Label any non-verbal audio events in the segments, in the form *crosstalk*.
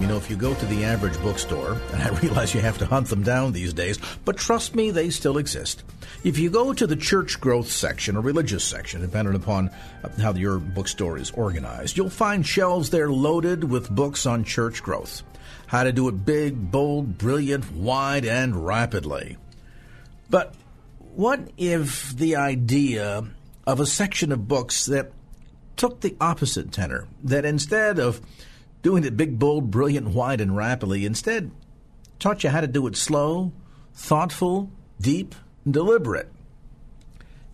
You know, if you go to the average bookstore, *laughs* and I realize you have to hunt them down these days, but trust me, they still exist. If you go to the church growth section or religious section, depending upon uh, how your bookstore is organized, you'll find shelves there loaded with books on church growth. How to do it big, bold, brilliant, wide, and rapidly. But what if the idea of a section of books that took the opposite tenor? That instead of doing it big, bold, brilliant, wide, and rapidly, instead taught you how to do it slow, thoughtful, deep, and deliberate.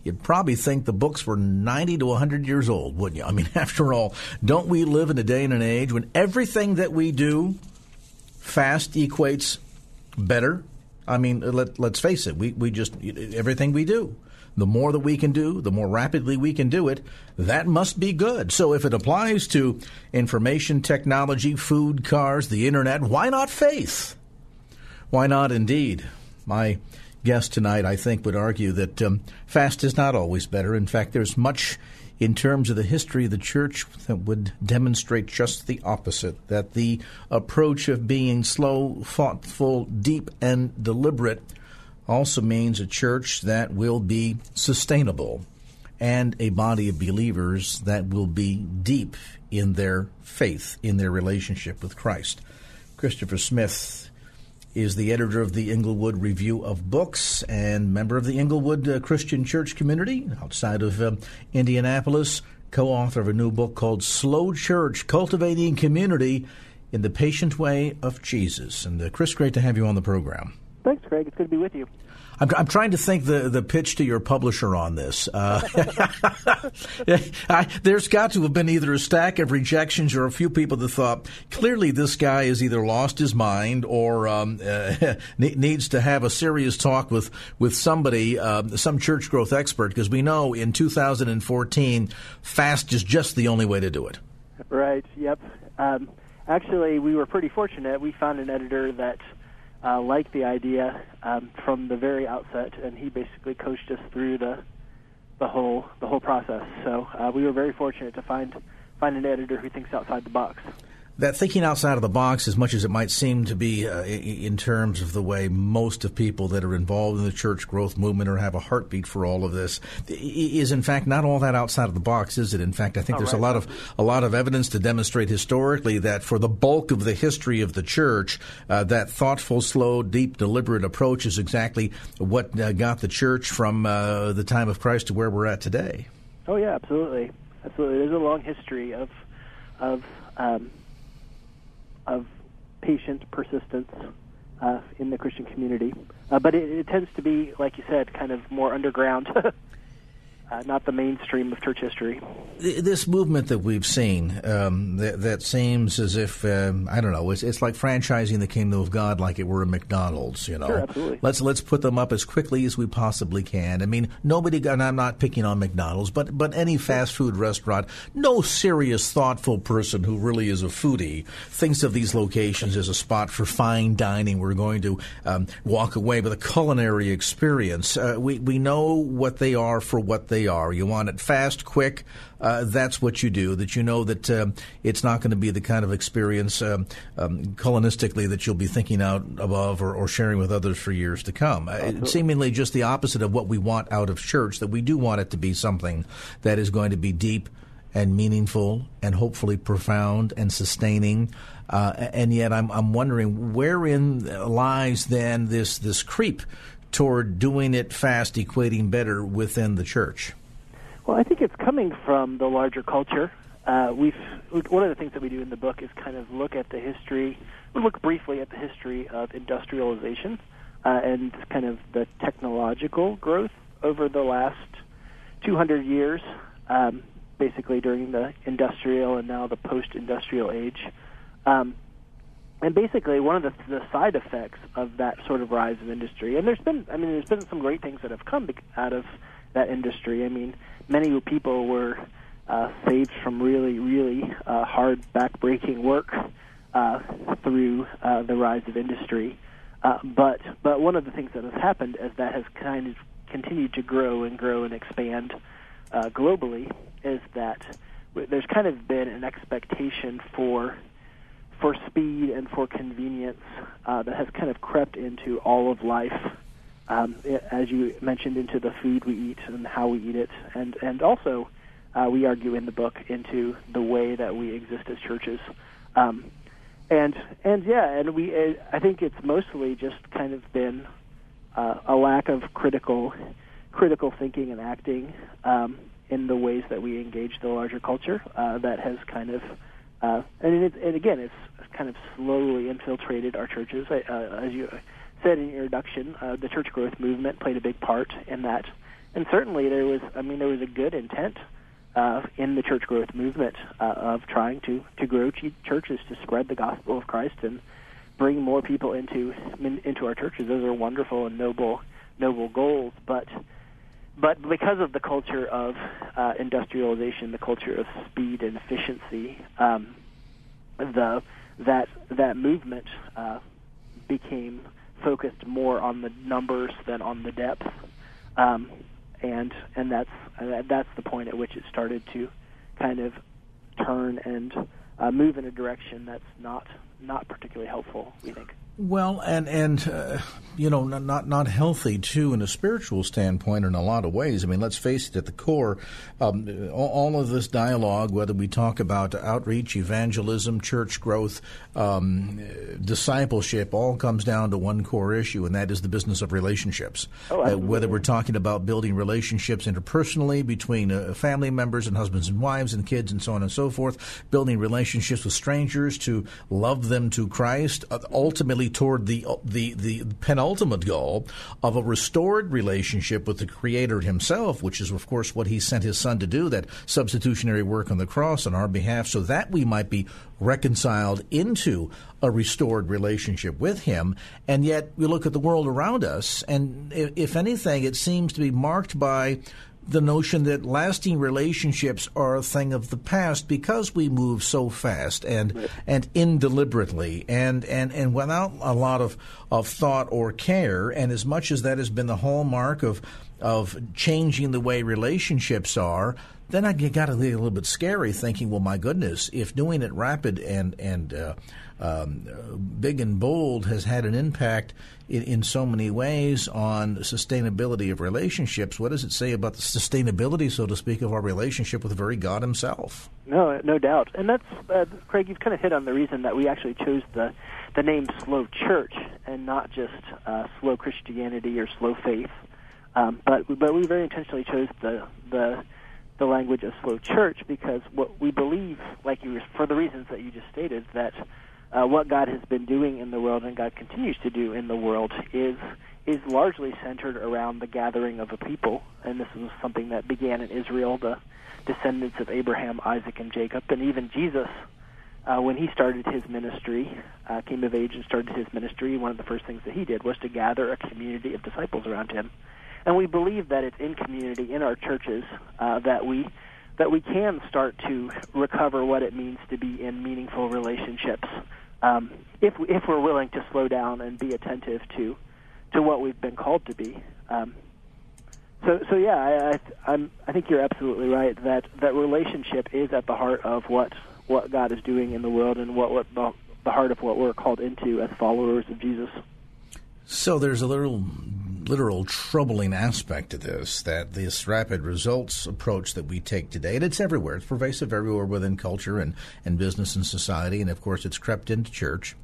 You'd probably think the books were 90 to 100 years old, wouldn't you? I mean, *laughs* after all, don't we live in a day and an age when everything that we do fast equates better? I mean, let, let's face it, we, we just, everything we do, the more that we can do, the more rapidly we can do it, that must be good. So if it applies to information technology, food, cars, the internet, why not faith? Why not indeed? My guest tonight, I think, would argue that um, fast is not always better. In fact, there's much in terms of the history of the church that would demonstrate just the opposite that the approach of being slow, thoughtful, deep, and deliberate also means a church that will be sustainable and a body of believers that will be deep in their faith, in their relationship with Christ. Christopher Smith is the editor of the Englewood Review of Books and member of the Englewood uh, Christian Church community outside of uh, Indianapolis, co author of a new book called Slow Church Cultivating Community in the Patient Way of Jesus. And uh, Chris, great to have you on the program. Thanks, Craig. It's good to be with you. I'm, I'm, trying to think the, the pitch to your publisher on this. Uh, *laughs* I, there's got to have been either a stack of rejections or a few people that thought clearly this guy has either lost his mind or um, *laughs* uh, needs to have a serious talk with with somebody, uh, some church growth expert, because we know in 2014 fast is just the only way to do it. Right. Yep. Um, actually, we were pretty fortunate. We found an editor that uh, liked the idea um, from the very outset, and he basically coached us through the the whole the whole process. So uh, we were very fortunate to find find an editor who thinks outside the box that thinking outside of the box, as much as it might seem to be uh, in terms of the way most of people that are involved in the church growth movement or have a heartbeat for all of this, is in fact not all that outside of the box, is it? In fact, I think oh, there's right. a lot of a lot of evidence to demonstrate historically that for the bulk of the history of the church, uh, that thoughtful, slow, deep, deliberate approach is exactly what uh, got the church from uh, the time of Christ to where we're at today. Oh yeah, absolutely, absolutely. There's a long history of of um, of patient persistence uh, in the Christian community. Uh, but it, it, tends to be, like you said, kind of more underground *laughs* uh, not the mainstream of church history. This movement that we've seen, um, that, that, seems as if um, I don't know, it's, it's, like franchising the kingdom of God like it were a McDonald's. You know, sure, absolutely. Let's let's put them up as quickly as we possibly can. I mean, nobody. And I'm not picking on McDonald's, but but any fast food restaurant, no serious, thoughtful person who really is a foodie thinks of these locations as a spot for fine dining. We're going to um, walk away with a culinary experience. Uh, we we know what they are for what they they are. You want it fast, quick. Uh, that's what you do. That you know that uh, it's not going to be the kind of experience um, um, culinistically that you'll be thinking out above or, or sharing with others for years to come. Uh, seemingly just the opposite of what we want out of church. That we do want it to be something that is going to be deep and meaningful and hopefully profound and sustaining. Uh, and yet, I'm, I'm wondering wherein lies then this this creep toward doing it fast equating better within the church? Well, I think it's coming from the larger culture. Uh, we've one of the things that we do in the book is kind of look at the history. We look briefly at the history of industrialization uh, and kind of the technological growth over the last 200 years, um, basically during the industrial and now the post-industrial age. Um, and basically, one of the, the side effects of that sort of rise of industry, and there's been, I mean, there's been some great things that have come out of that industry. I mean, many people were uh, saved from really, really uh, hard, backbreaking work uh, through uh, the rise of industry. Uh, but but one of the things that has happened as that has kind of continued to grow and grow and expand uh, globally is that there's kind of been an expectation for for speed and for convenience uh, that has kind of crept into all of life, um, as you mentioned, into the food we eat and how we eat it, and and also uh, we argue in the book into the way that we exist as churches. Um, and and yeah, and we I think it's mostly just kind of been uh, a lack of critical critical thinking and acting um, in the ways that we engage the larger culture uh, that has kind of uh, and it, and again it's kind of slowly infiltrated our churches. Uh, as you said in your introduction, uh, the church growth movement played a big part in that, and certainly there was I mean there was a good intent uh, in the church growth movement uh, of trying to to grow ch- churches to spread the gospel of Christ and bring more people into into our churches. Those are wonderful and noble noble goals, but but because of the culture of uh, industrialization, the culture of speed and efficiency, um, the that that movement uh, became focused more on the numbers than on the depth. Um, and and that's uh, that's the point at which it started to kind of turn and uh, move in a direction that's not not particularly helpful. We think. Well, and and uh, you know, not not healthy too in a spiritual standpoint in a lot of ways. I mean, let's face it. At the core, um, all of this dialogue, whether we talk about outreach, evangelism, church growth, um, discipleship, all comes down to one core issue, and that is the business of relationships. Oh, uh, whether we're talking about building relationships interpersonally between uh, family members and husbands and wives and kids and so on and so forth, building relationships with strangers to love them to Christ, uh, toward the, the, the penultimate goal of a restored relationship with the Creator Himself, which is, of course, what He sent His Son to do, that substitutionary work on the cross on our behalf, so that we might be reconciled into a restored relationship with Him. And yet, we look at the world around us, and if anything, it seems to be marked by the notion that lasting relationships are a thing of the past because we move so fast and and indeliberately and, and, and without a lot of, of thought or care. And as much as that has been the hallmark of of changing the way relationships are then I got to be a little bit scary thinking, well, my goodness, if doing it rapid and and uh, um, big and bold has had an impact in, in, so many ways on sustainability of relationships, what does it say about the sustainability, so to speak, of our relationship with the very God Himself? No, no doubt, and that's uh, Craig. You've kind of hit on the reason that we actually chose the the name Slow Church and not just uh, Slow Christianity or Slow Faith. Um, but but we very intentionally chose the the the language of slow church because what we believe, like you, for the reasons that you just stated, that uh, what God has been doing in the world and God continues to do in the world is is largely centered around the gathering of a people, and this is something that began in Israel, the descendants of Abraham, Isaac, and Jacob, and even Jesus. Uh, when he started his ministry, uh, came of age and started his ministry, one of the first things that he did was to gather a community of disciples around him and we believe that it's in community in our churches uh, that we that we can start to recover what it means to be in meaningful relationships um, if if we're willing to slow down and be attentive to to what we've been called to be. Um, so so yeah, I, I I'm I think you're absolutely right that that relationship is at the heart of what what God is doing in the world and what what the, the heart of what we're called into as followers of Jesus. So there's a little literal troubling aspect to this that this rapid results approach that we take today, and it's everywhere, it's pervasive everywhere within culture and, and business and society, and of course it's crept into church,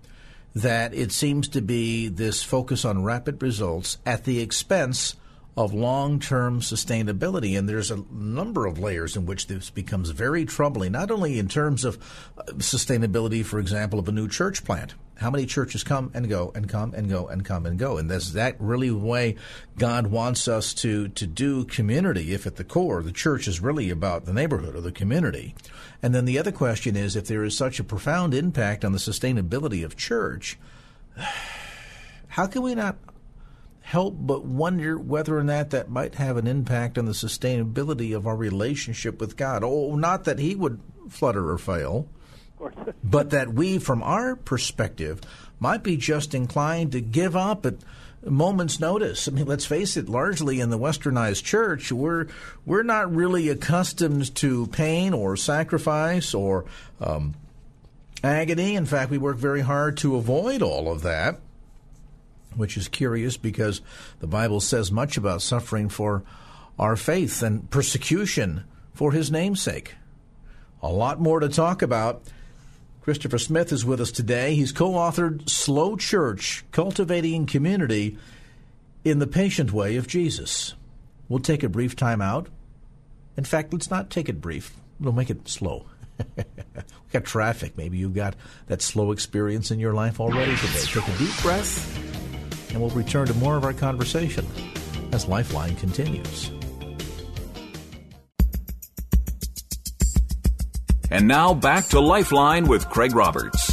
that it seems to be this focus on rapid results at the expense of long term sustainability. And there's a number of layers in which this becomes very troubling, not only in terms of uh, sustainability, for example, of a new church plant. How many churches come and go and come and go and come and go? And is that really the way God wants us to, to do community if at the core the church is really about the neighborhood or the community? And then the other question is if there is such a profound impact on the sustainability of church, *sighs* how can we not help but wonder whether or not that might have an impact on the sustainability of our relationship with God. Oh, not that He would flutter or fail, *laughs* but that we, from our perspective, might be just inclined to give up at moment's notice. I mean, let's face it, largely in the westernized church, we're we're not really accustomed to pain or sacrifice or um, agony. In fact, we work very hard to avoid all of that which is curious because the Bible says much about suffering for our faith and persecution for his namesake. A lot more to talk about. Christopher Smith is with us today. He's co authored Slow Church Cultivating Community in the Patient Way of Jesus. We'll take a brief time out. In fact, let's not take it brief, we'll make it slow. *laughs* we got traffic. Maybe you've got that slow experience in your life already today. Take a deep breath and we'll return to more of our conversation as Lifeline continues. And now back to Lifeline with Craig Roberts.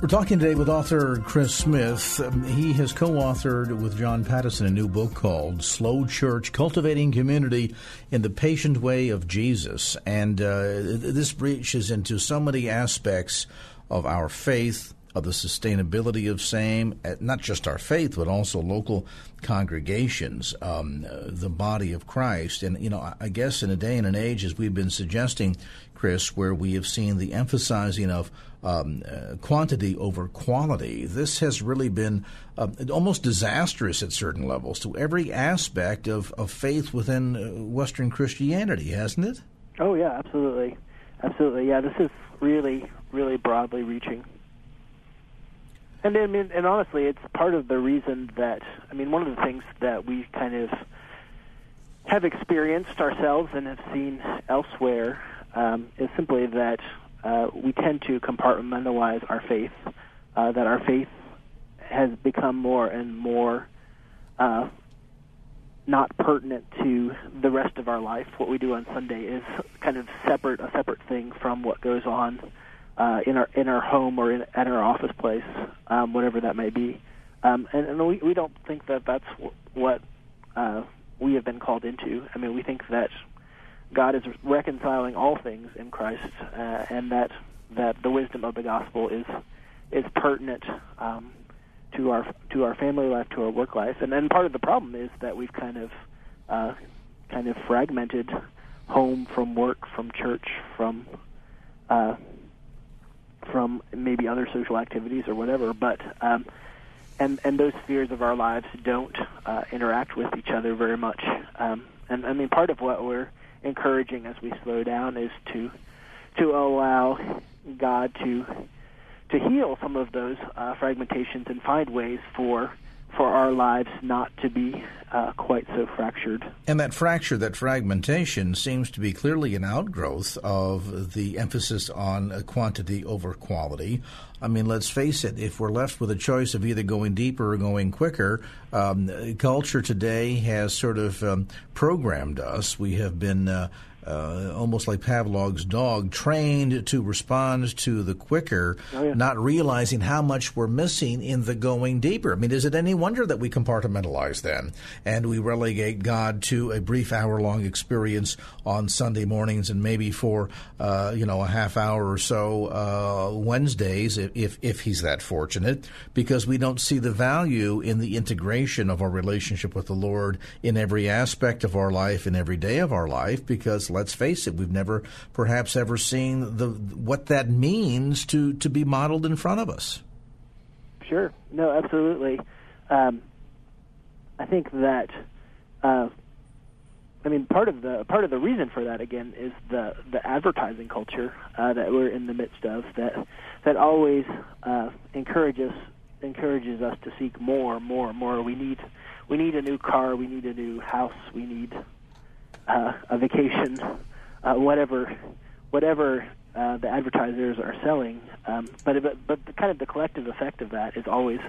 We're talking today with author Chris Smith. Um, he has co authored with John Pattison a new book called Slow Church Cultivating Community in the Patient Way of Jesus. And uh, this reaches into so many aspects of our faith, of the sustainability of same, not just our faith, but also local congregations, um, uh, the body of Christ. And, you know, I guess in a day and an age, as we've been suggesting, Chris, where we have seen the emphasizing of um, uh, quantity over quality, this has really been uh, almost disastrous at certain levels to every aspect of, of faith within uh, Western Christianity, hasn't it? Oh, yeah, absolutely. Absolutely. Yeah, this is really, really broadly reaching. And I mean, and honestly, it's part of the reason that I mean, one of the things that we kind of have experienced ourselves and have seen elsewhere um, is simply that uh, we tend to compartmentalize our faith. Uh, that our faith has become more and more uh, not pertinent to the rest of our life. What we do on Sunday is kind of separate, a separate thing from what goes on uh, in our in our home or in, at our office place, um, whatever that may be. Um, and, and we we don't think that that's w- what uh, we have been called into. I mean, we think that God is reconciling all things in Christ, uh, and that that the wisdom of the gospel is is pertinent um, to our to our family life, to our work life, and then part of the problem is that we've kind of uh, kind of fragmented home from work, from church, from uh, from maybe other social activities or whatever, but um, and and those spheres of our lives don't uh, interact with each other very much. Um, and I mean, part of what we're encouraging as we slow down is to to allow God to to heal some of those uh, fragmentations and find ways for for our lives not to be uh, quite so fractured. And that fracture, that fragmentation, seems to be clearly an outgrowth of the emphasis on quantity over quality. I mean, let's face it, if we're left with a choice of either going deeper or going quicker, um, culture today has sort of um, programmed us. We have been. Uh, uh, almost like Pavlov's dog, trained to respond to the quicker, oh, yeah. not realizing how much we're missing in the going deeper. I mean, is it any wonder that we compartmentalize then and we relegate God to a brief hour long experience on Sunday mornings and maybe for uh, you know a half hour or so uh, Wednesdays if if he's that fortunate, because we don't see the value in the integration of our relationship with the Lord in every aspect of our life, in every day of our life, because let's face it, we've never perhaps ever seen the what that means to to be modeled in front of us. Sure. No, absolutely. Um, I think that. Uh, I mean, part of the part of the reason for that again is the the advertising culture uh, that we're in the midst of that that always uh, encourages encourages us to seek more, more, more. We need we need a new car, we need a new house, we need uh, a vacation, uh, whatever whatever uh, the advertisers are selling. Um, but but but the kind of the collective effect of that is always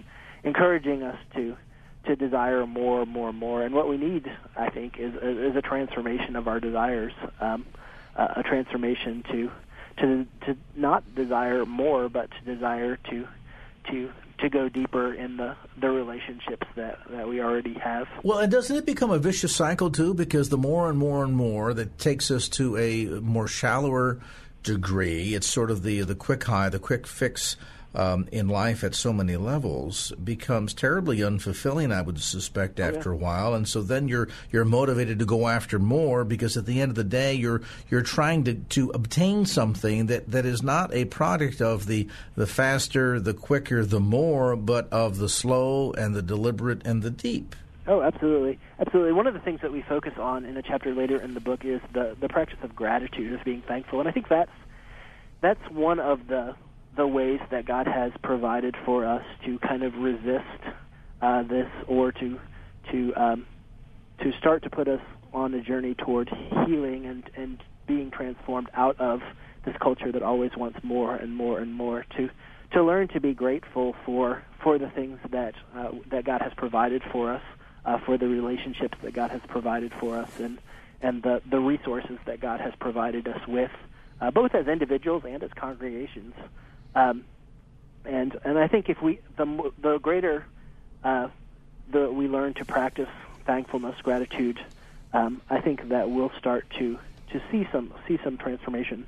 encouraging us to to desire more, more, more. And what we need, I think, is is a transformation of our desires, um, uh, a transformation to to to not desire more, but to desire to to to go deeper in the, the relationships that, that we already have. Well, and doesn't it become a vicious cycle too? Because the more and more and more that takes us to a more shallower degree, it's sort of the the quick high, the quick fix um, in life at so many levels becomes terribly unfulfilling. I would suspect after oh, yeah. a while, and so then you're you're motivated to go after more because at the end of the day, you're you're trying to, to obtain something that, that is not a product of the the faster, the quicker, the more, but of the slow and the deliberate and the deep. Oh, absolutely, absolutely. One of the things that we focus on in a chapter later in the book is the the practice of gratitude, of being thankful, and I think that's that's one of the the ways that God has provided for us to kind of resist uh, this or to to um, to start to put us on a journey toward healing and and being transformed out of this culture that always wants more and more and more to to learn to be grateful for for the things that uh, that God has provided for us uh, for the relationships that God has provided for us and and the the resources that God has provided us with uh, both as individuals and as congregations um, and and I think if we the the greater uh, the we learn to practice thankfulness, gratitude, um, I think that we'll start to to see some see some transformation.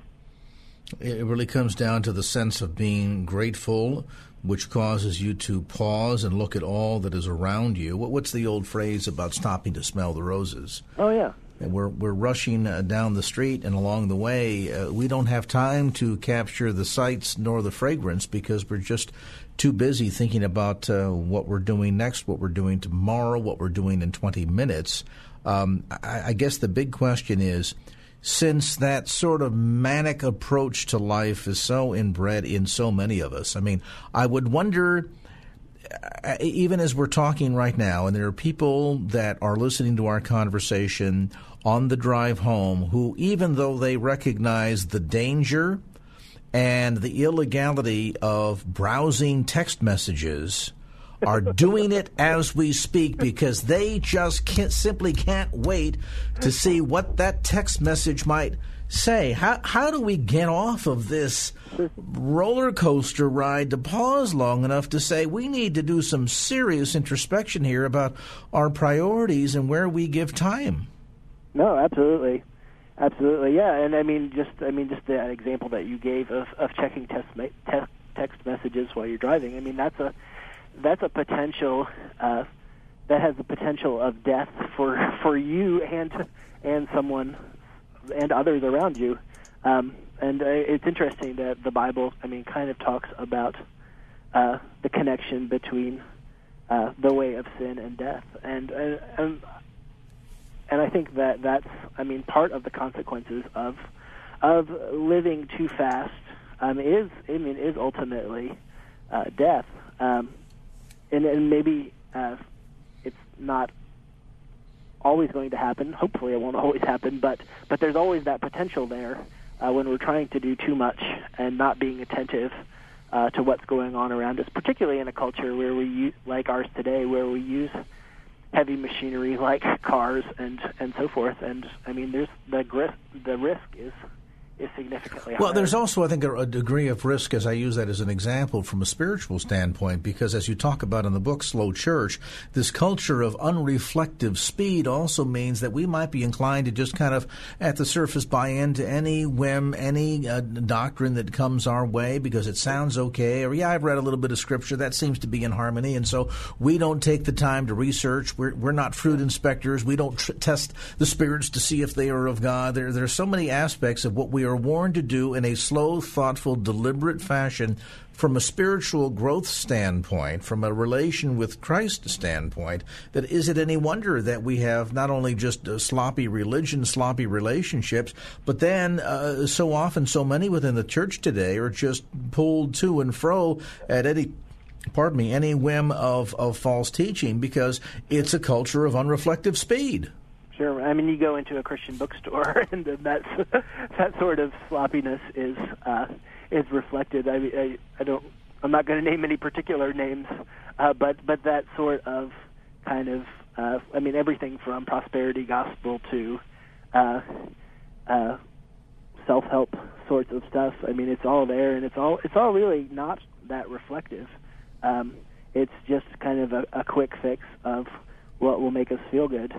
It really comes down to the sense of being grateful, which causes you to pause and look at all that is around you. What's the old phrase about stopping to smell the roses? Oh yeah, we're we're rushing uh, down the street, and along the way, uh, we don't have time to capture the sights nor the fragrance because we're just too busy thinking about uh, what we're doing next, what we're doing tomorrow, what we're doing in 20 minutes. Um, I, I guess the big question is since that sort of manic approach to life is so inbred in so many of us. I mean, I would wonder Uh, even as we're talking right now, and there are people that are listening to our conversation on the drive home who, even though they recognize the danger and the illegality of browsing text messages, are doing it as we speak because they just can't, simply can't wait to see what that text message might say. How, how do we get off of this roller coaster ride to pause long enough to say we need to do some serious introspection here about our priorities and where we give time? No, absolutely, absolutely, yeah. And I mean, just I mean, just the example that you gave of, of checking text te- text messages while you're driving. I mean, that's a that's a potential uh, that has the potential of death for for you and and someone and others around you. Um, and uh, it's interesting that the Bible, I mean, kind of talks about uh, the connection between uh, the way of sin and death, and, and and and I think that that's I mean part of the consequences of of living too fast um, is I mean is ultimately uh, death, um, and and maybe uh, it's not always going to happen. Hopefully, it won't *laughs* always happen, but but there's always that potential there uh, when we're trying to do too much and not being attentive uh, to what's going on around us, particularly in a culture where we use, like ours today, where we use heavy machinery like *laughs* cars and and so forth. And I mean, there's the risk. The risk is is significantly higher. Well, there's also, I think, a, a, degree of risk, as I use that as an example from a spiritual standpoint, because as you talk about in the book, Slow Church, this culture of unreflective speed also means that we might be inclined to just kind of, at the surface, buy into any whim, any uh, doctrine that comes our way because it sounds okay, or yeah, I've read a little bit of scripture, that seems to be in harmony, and so we don't take the time to research. We're, we're not fruit inspectors. We don't tr- test the spirits to see if they are of God. There, there are so many aspects of what we are warned to do in a slow, thoughtful, deliberate fashion from a spiritual growth standpoint, from a relation with Christ standpoint, that is it any wonder that we have not only just sloppy religion, sloppy relationships, but then uh, so often, so many within the church today are just pulled to and fro at any pardon me, any whim of, of false teaching because it's a culture of unreflective speed. Sure. I mean, you go into a Christian bookstore, *laughs* and that's *laughs* that sort of sloppiness is uh, is reflected. I, I, I don't. I'm not going to name any particular names, uh, but but that sort of kind of. Uh, I mean, everything from prosperity gospel to uh, uh, self-help sorts of stuff. I mean, it's all there, and it's all it's all really not that reflective. Um, it's just kind of a, a quick fix of what will make us feel good.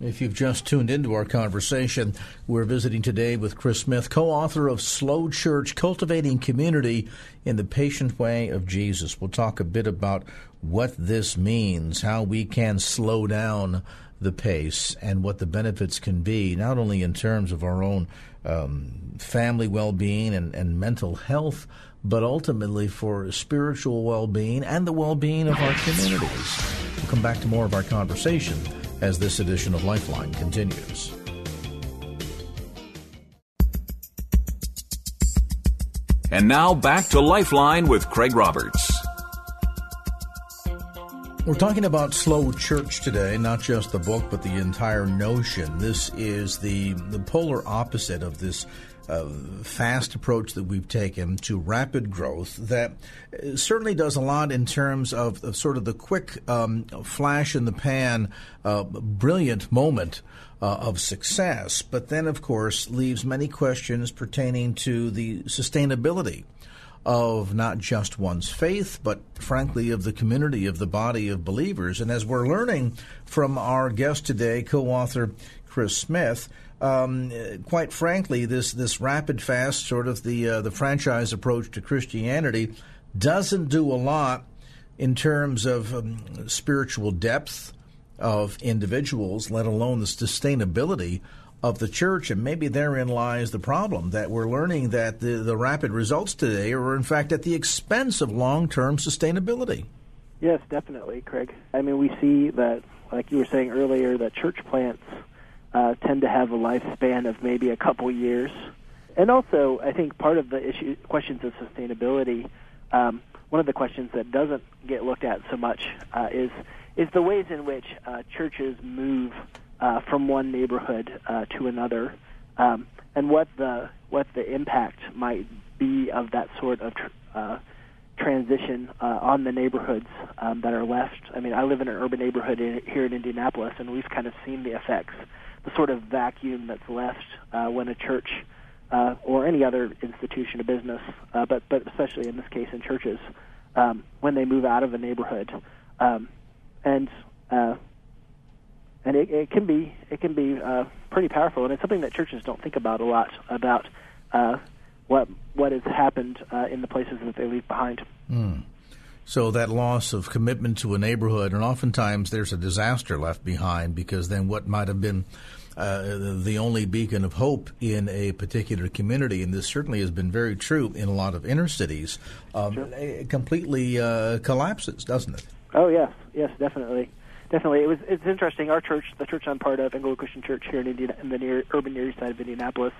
If you've just tuned into our conversation, we're visiting today with Chris Smith, co author of Slow Church Cultivating Community in the Patient Way of Jesus. We'll talk a bit about what this means, how we can slow down the pace, and what the benefits can be, not only in terms of our own um, family well being and, and mental health, but ultimately for spiritual well being and the well being of our communities. We'll come back to more of our conversation as this edition of Lifeline continues. And now back to Lifeline with Craig Roberts. We're talking about slow church today, not just the book, but the entire notion. This is the, the polar opposite of this uh, fast approach that we've taken to rapid growth that uh, certainly does a lot in terms of, of sort of the quick um, flash in the pan, uh, brilliant moment uh, of success, but then, of course, leaves many questions pertaining to the sustainability of not just one's faith, but frankly of the community, of the body of believers. And as we're learning from our guest today, co author Chris Smith, um, quite frankly, this this rapid fast sort of the uh, the franchise approach to Christianity doesn't do a lot in terms of um, spiritual depth of individuals, let alone the sustainability of the church. And maybe therein lies the problem that we're learning that the, the rapid results today are, in fact, at the expense of long term sustainability. Yes, definitely, Craig. I mean, we see that, like you were saying earlier, that church plants uh, tend to have a lifespan of maybe a couple years. And also, I think part of the issue questions of sustainability, um, one of the questions that doesn't get looked at so much uh, is is the ways in which uh, churches move uh, from one neighborhood uh, to another, um, and what the what the impact might be of that sort of tr- uh, transition uh, on the neighborhoods um, that are left. I mean, I live in an urban neighborhood in, here in Indianapolis, and we've kind of seen the effects the sort of vacuum that's left uh, when a church uh, or any other institution of business, uh, but but especially in this case in churches, um, when they move out of a neighborhood, um, and uh, and it, it can be it can be uh, pretty powerful, and it's something that churches don't think about a lot about uh, what what has happened uh, in the places that they leave behind. Mm. So that loss of commitment to a neighborhood, and oftentimes there's a disaster left behind because then what might have been uh, the only beacon of hope in a particular community, and this certainly has been very true in a lot of inner cities, um, sure. completely uh, collapses, doesn't it? Oh yes, yes, definitely, definitely. It was. It's interesting. Our church, the church I'm part of, Englewood Christian Church here in, Indiana, in the near, urban near east side of Indianapolis,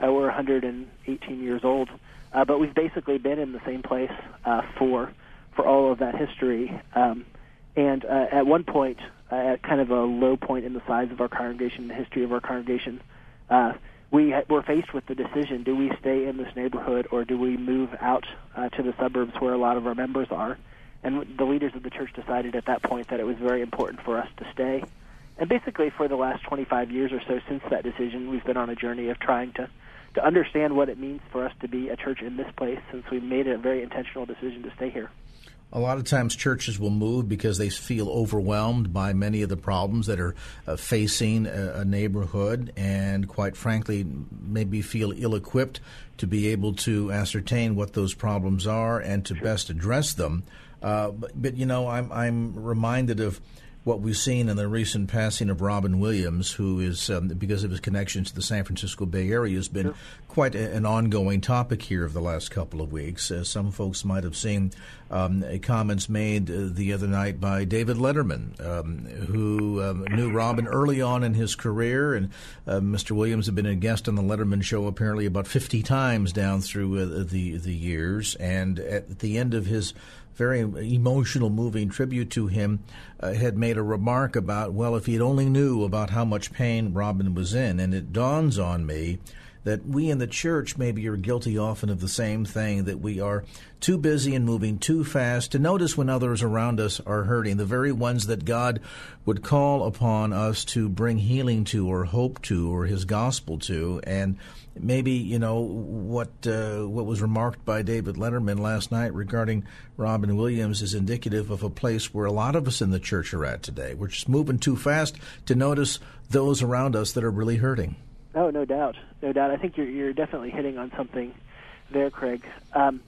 uh, we're 118 years old, uh, but we've basically been in the same place uh, for for all of that history. Um, and uh, at one point, uh, at kind of a low point in the size of our congregation, the history of our congregation, uh, we were faced with the decision: do we stay in this neighborhood or do we move out uh, to the suburbs where a lot of our members are? And the leaders of the church decided at that point that it was very important for us to stay. And basically, for the last 25 years or so since that decision, we've been on a journey of trying to to understand what it means for us to be a church in this place since we made a very intentional decision to stay here. A lot of times churches will move because they feel overwhelmed by many of the problems that are uh, facing a, a, neighborhood and, quite frankly, maybe feel ill equipped to be able to ascertain what those problems are and to best address them. Uh, but, but, you know, I'm, I'm reminded of what we've seen in the recent passing of Robin Williams, who is, um, because of his connections to the San Francisco Bay Area, has been sure. quite a, an ongoing topic here of the last couple of weeks. Uh, some folks might have seen um, comments made uh, the other night by David Letterman, um, who um, knew Robin early on in his career, and uh, Mr. Williams had been a guest on the Letterman show apparently about 50 times down through uh, the the years, and at the end of his very emotional, moving tribute to him, uh, had made a remark about, well, if he'd only knew about how much pain Robin was in, and it dawns on me that we in the church maybe are guilty often of the same thing that we are too busy and moving too fast to notice when others around us are hurting, the very ones that God would call upon us to bring healing to or hope to or his gospel to. And maybe, you know, what uh, what was remarked by David Letterman last night regarding Robin Williams is indicative of a place where a lot of us in the church are at today. We're just moving too fast to notice those around us that are really hurting. Oh, no doubt, no doubt. I think you're you're definitely hitting on something there, Craig. Um,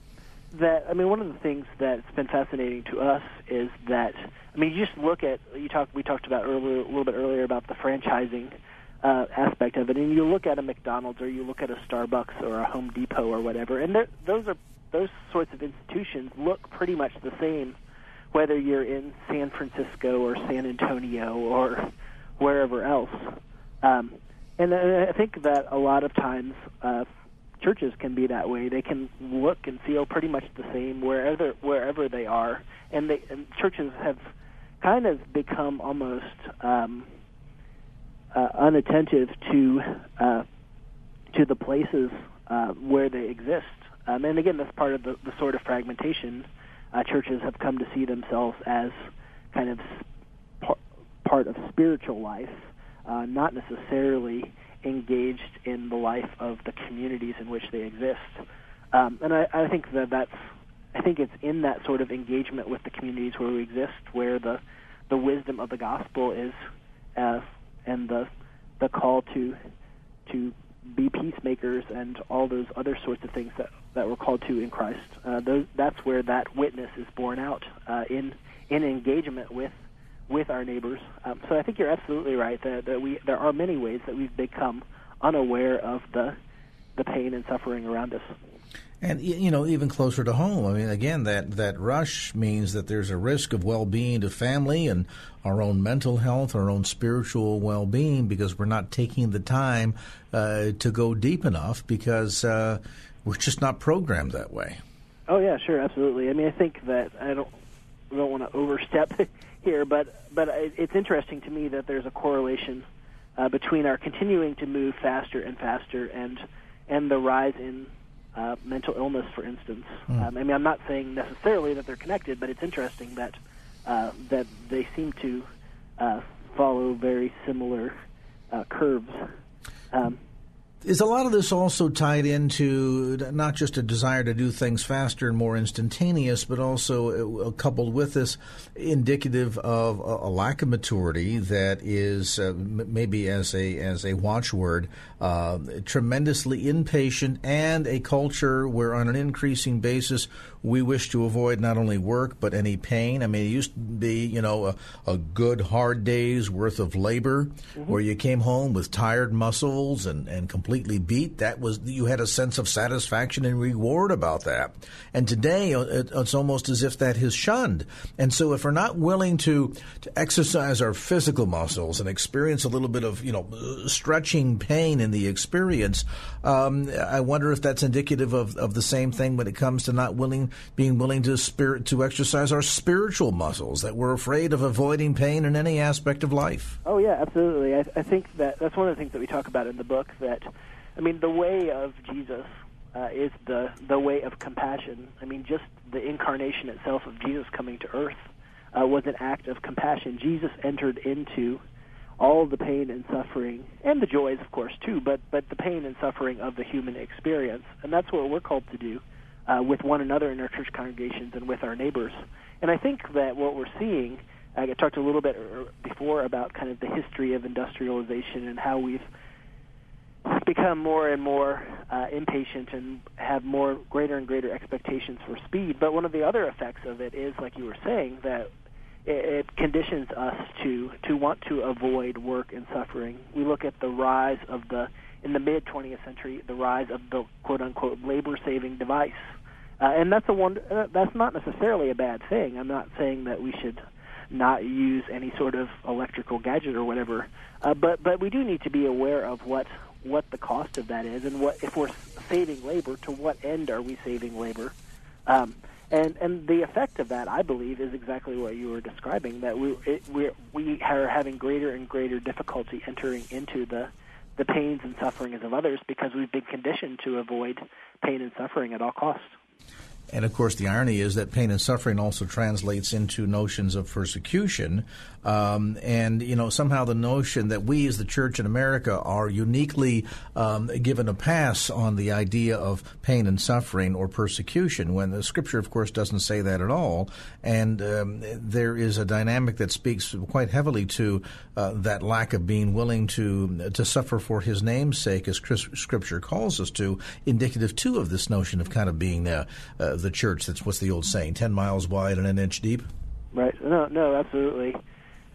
that I mean, one of the things that's been fascinating to us is that I mean, you just look at you talked we talked about earlier a little bit earlier about the franchising uh, aspect of it, and you look at a McDonald's or you look at a Starbucks or a Home Depot or whatever, and those are those sorts of institutions look pretty much the same, whether you're in San Francisco or San Antonio or wherever else. Um, and I think that a lot of times uh, churches can be that way. They can look and feel pretty much the same wherever wherever they are, and, they, and churches have kind of become almost um, uh, unattentive to uh, to the places uh, where they exist. Um, and again, that's part of the, the sort of fragmentation. Uh, churches have come to see themselves as kind of par- part of spiritual life uh, not necessarily engaged in the life of the communities in which they exist. Um, and I, I think that that's I think it's in that sort of engagement with the communities where we exist where the the wisdom of the gospel is uh, and the the call to to be peacemakers and all those other sorts of things that that we're called to in Christ. Uh, those, that's where that witness is borne out uh, in in engagement with with our neighbors. Um, so I think you're absolutely right that, that we there are many ways that we've become unaware of the the pain and suffering around us. And you know, even closer to home. I mean, again, that that rush means that there's a risk of well-being to family and our own mental health, our own spiritual well-being, because we're not taking the time uh, to go deep enough because uh, we're just not programmed that way. Oh yeah, sure, absolutely. I mean, I think that I don't I don't want to overstep *laughs* here, but but it's interesting to me that there's a correlation uh, between our continuing to move faster and faster and and the rise in uh, mental illness, for instance. Mm. Um, I mean, I'm not saying necessarily that they're connected, but it's interesting that uh, that they seem to uh, follow very similar uh, curves. Um, is a lot of this also tied into not just a desire to do things faster and more instantaneous, but also uh, coupled with this indicative of a, lack of maturity that is uh, maybe as a as a watchword uh, tremendously impatient and a culture where on an increasing basis we wish to avoid not only work but any pain. I mean, it used to be, you know, a, a good hard day's worth of labor mm-hmm. where you came home with tired muscles and, and completely beat. That was, you had a sense of satisfaction and reward about that. And today, uh, it, it's almost as if that is shunned. And so if we're not willing to, to exercise our physical muscles and experience a little bit of, you know, stretching pain in the experience, um, I wonder if that's indicative of, of the same thing when it comes to not willing being willing to spirit to exercise our spiritual muscles, that we're afraid of avoiding pain in any aspect of life. Oh yeah, absolutely. I, I think that that's one of the things that we talk about in the book. That I mean, the way of Jesus uh, is the the way of compassion. I mean, just the incarnation itself of Jesus coming to earth uh, was an act of compassion. Jesus entered into all the pain and suffering and the joys, of course, too, but but the pain and suffering of the human experience, and that's what we're called to do uh, with one another in our church congregations and with our neighbors. And I think that what we're seeing, I talked a little bit before about kind of the history of industrialization and how we've become more and more uh, impatient and have more greater and greater expectations for speed. But one of the other effects of it is, like you were saying, that it, it conditions us to to want to avoid work and suffering. We look at the rise of the in the mid 20th century, the rise of the quote unquote labor saving device uh, and that's a one. Uh, that's not necessarily a bad thing. I'm not saying that we should not use any sort of electrical gadget or whatever. Uh, but but we do need to be aware of what what the cost of that is, and what if we're saving labor, to what end are we saving labor? Um, and and the effect of that, I believe, is exactly what you were describing. That we we we are having greater and greater difficulty entering into the the pains and sufferings of others because we've been conditioned to avoid pain and suffering at all costs. And of course, the irony is that pain and suffering also translates into notions of persecution. Um, and, you know, somehow the notion that we as the church in America are uniquely um, given a pass on the idea of pain and suffering or persecution, when the scripture, of course, doesn't say that at all. And um, there is a dynamic that speaks quite heavily to uh, that lack of being willing to, to suffer for his name's sake, as scripture calls us to, indicative, too, of this notion of kind of being uh, uh, the church. That's what's the old saying: ten miles wide and an inch deep. Right. No. No. Absolutely.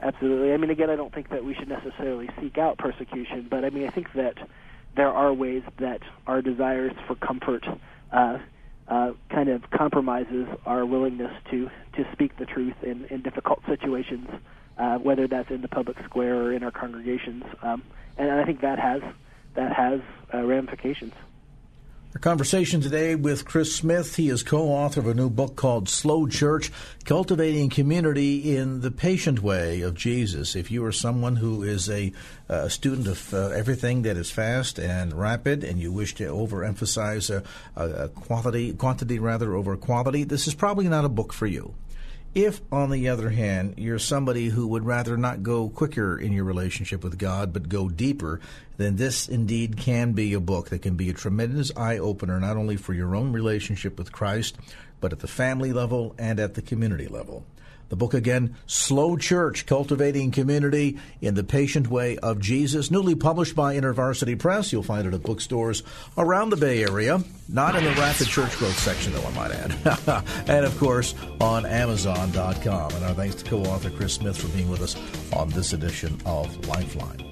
Absolutely. I mean, again, I don't think that we should necessarily seek out persecution, but I mean, I think that there are ways that our desires for comfort uh, uh, kind of compromises our willingness to to speak the truth in in difficult situations, uh, whether that's in the public square or in our congregations. Um, and I think that has that has uh, ramifications. Our conversation today with Chris Smith. He is co author of a new book called Slow Church Cultivating Community in the Patient Way of Jesus. If you are someone who is a, a student of uh, everything that is fast and rapid and you wish to overemphasize a quality, quantity rather over quality, this is probably not a book for you. If, on the other hand, you're somebody who would rather not go quicker in your relationship with God, but go deeper, then this indeed can be a book that can be a tremendous eye opener, not only for your own relationship with Christ, but at the family level and at the community level. The book again, Slow Church, Cultivating Community in the Patient Way of Jesus, newly published by InterVarsity Press. You'll find it at bookstores around the Bay Area, not in the Rapid Church Growth section, though, I might add. *laughs* and, of course, on Amazon.com. And our thanks to co author Chris Smith for being with us on this edition of Lifeline.